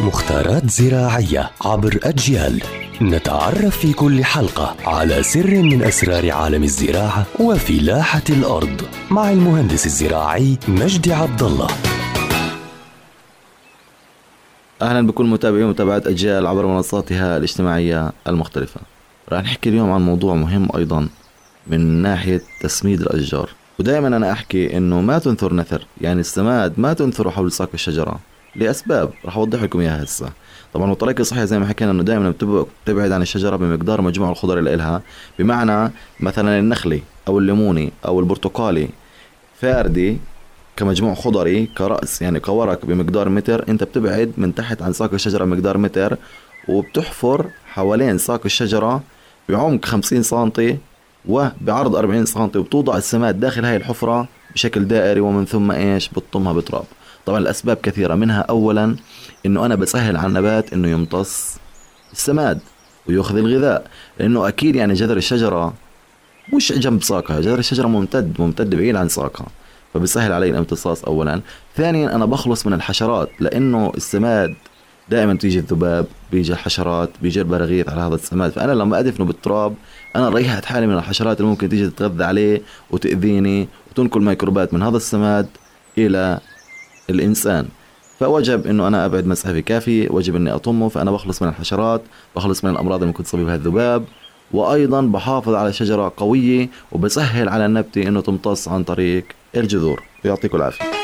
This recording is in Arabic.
مختارات زراعية عبر أجيال نتعرف في كل حلقة على سر من أسرار عالم الزراعة وفلاحة الأرض مع المهندس الزراعي مجدي عبد الله أهلا بكل متابعي ومتابعات أجيال عبر منصاتها الاجتماعية المختلفة. راح نحكي اليوم عن موضوع مهم أيضا من ناحية تسميد الأشجار. ودائما أنا أحكي إنه ما تنثر نثر، يعني السماد ما تنثره حول ساق الشجرة لأسباب. راح أوضح لكم إياها هسه. طبعا والطريقة الصحيحه زي ما حكينا إنه دائما بتبعد عن الشجرة بمقدار مجموع الخضر اللي لها بمعنى مثلا النخلي أو الليموني أو البرتقالي فاردي كمجموع خضري كرأس يعني كورق بمقدار متر. أنت بتبعد من تحت عن ساق الشجرة بمقدار متر وبتحفر حوالين ساق الشجرة بعمق 50 سنتي وبعرض 40 سنتي وبتوضع السماد داخل هاي الحفرة بشكل دائري ومن ثم إيش؟ بتطمها بتراب. طبعا الأسباب كثيرة. منها اولا إنه أنا بسهل على النبات إنه يمتص السماد ويأخذ الغذاء لأنه أكيد يعني جذر الشجرة مش جنب ساقها جذر الشجرة ممتد ممتد بعيد عن ساقها فبيسهل علي الامتصاص اولا. ثانيا أنا بخلص من الحشرات لأنه السماد دائما تيجي الذباب بيجي الحشرات بيجي البراغيث على هذا السماد. فأنا لما أدفنه بالتراب أنا ريحت حالي من الحشرات اللي ممكن تيجي تتغذى عليه وتأذيني وتنقل ميكروبات من هذا السماد إلى الإنسان. فوجب إنه أنا أبعد مسافه كافيه وجب إني أطمه فأنا بخلص من الحشرات بخلص من الأمراض اللي ممكن تصيب بها الذباب وأيضا بحافظ على شجرة قوية وبسهل على النبته إنه تمتص عن طريق الجذور. يعطيكم العافية.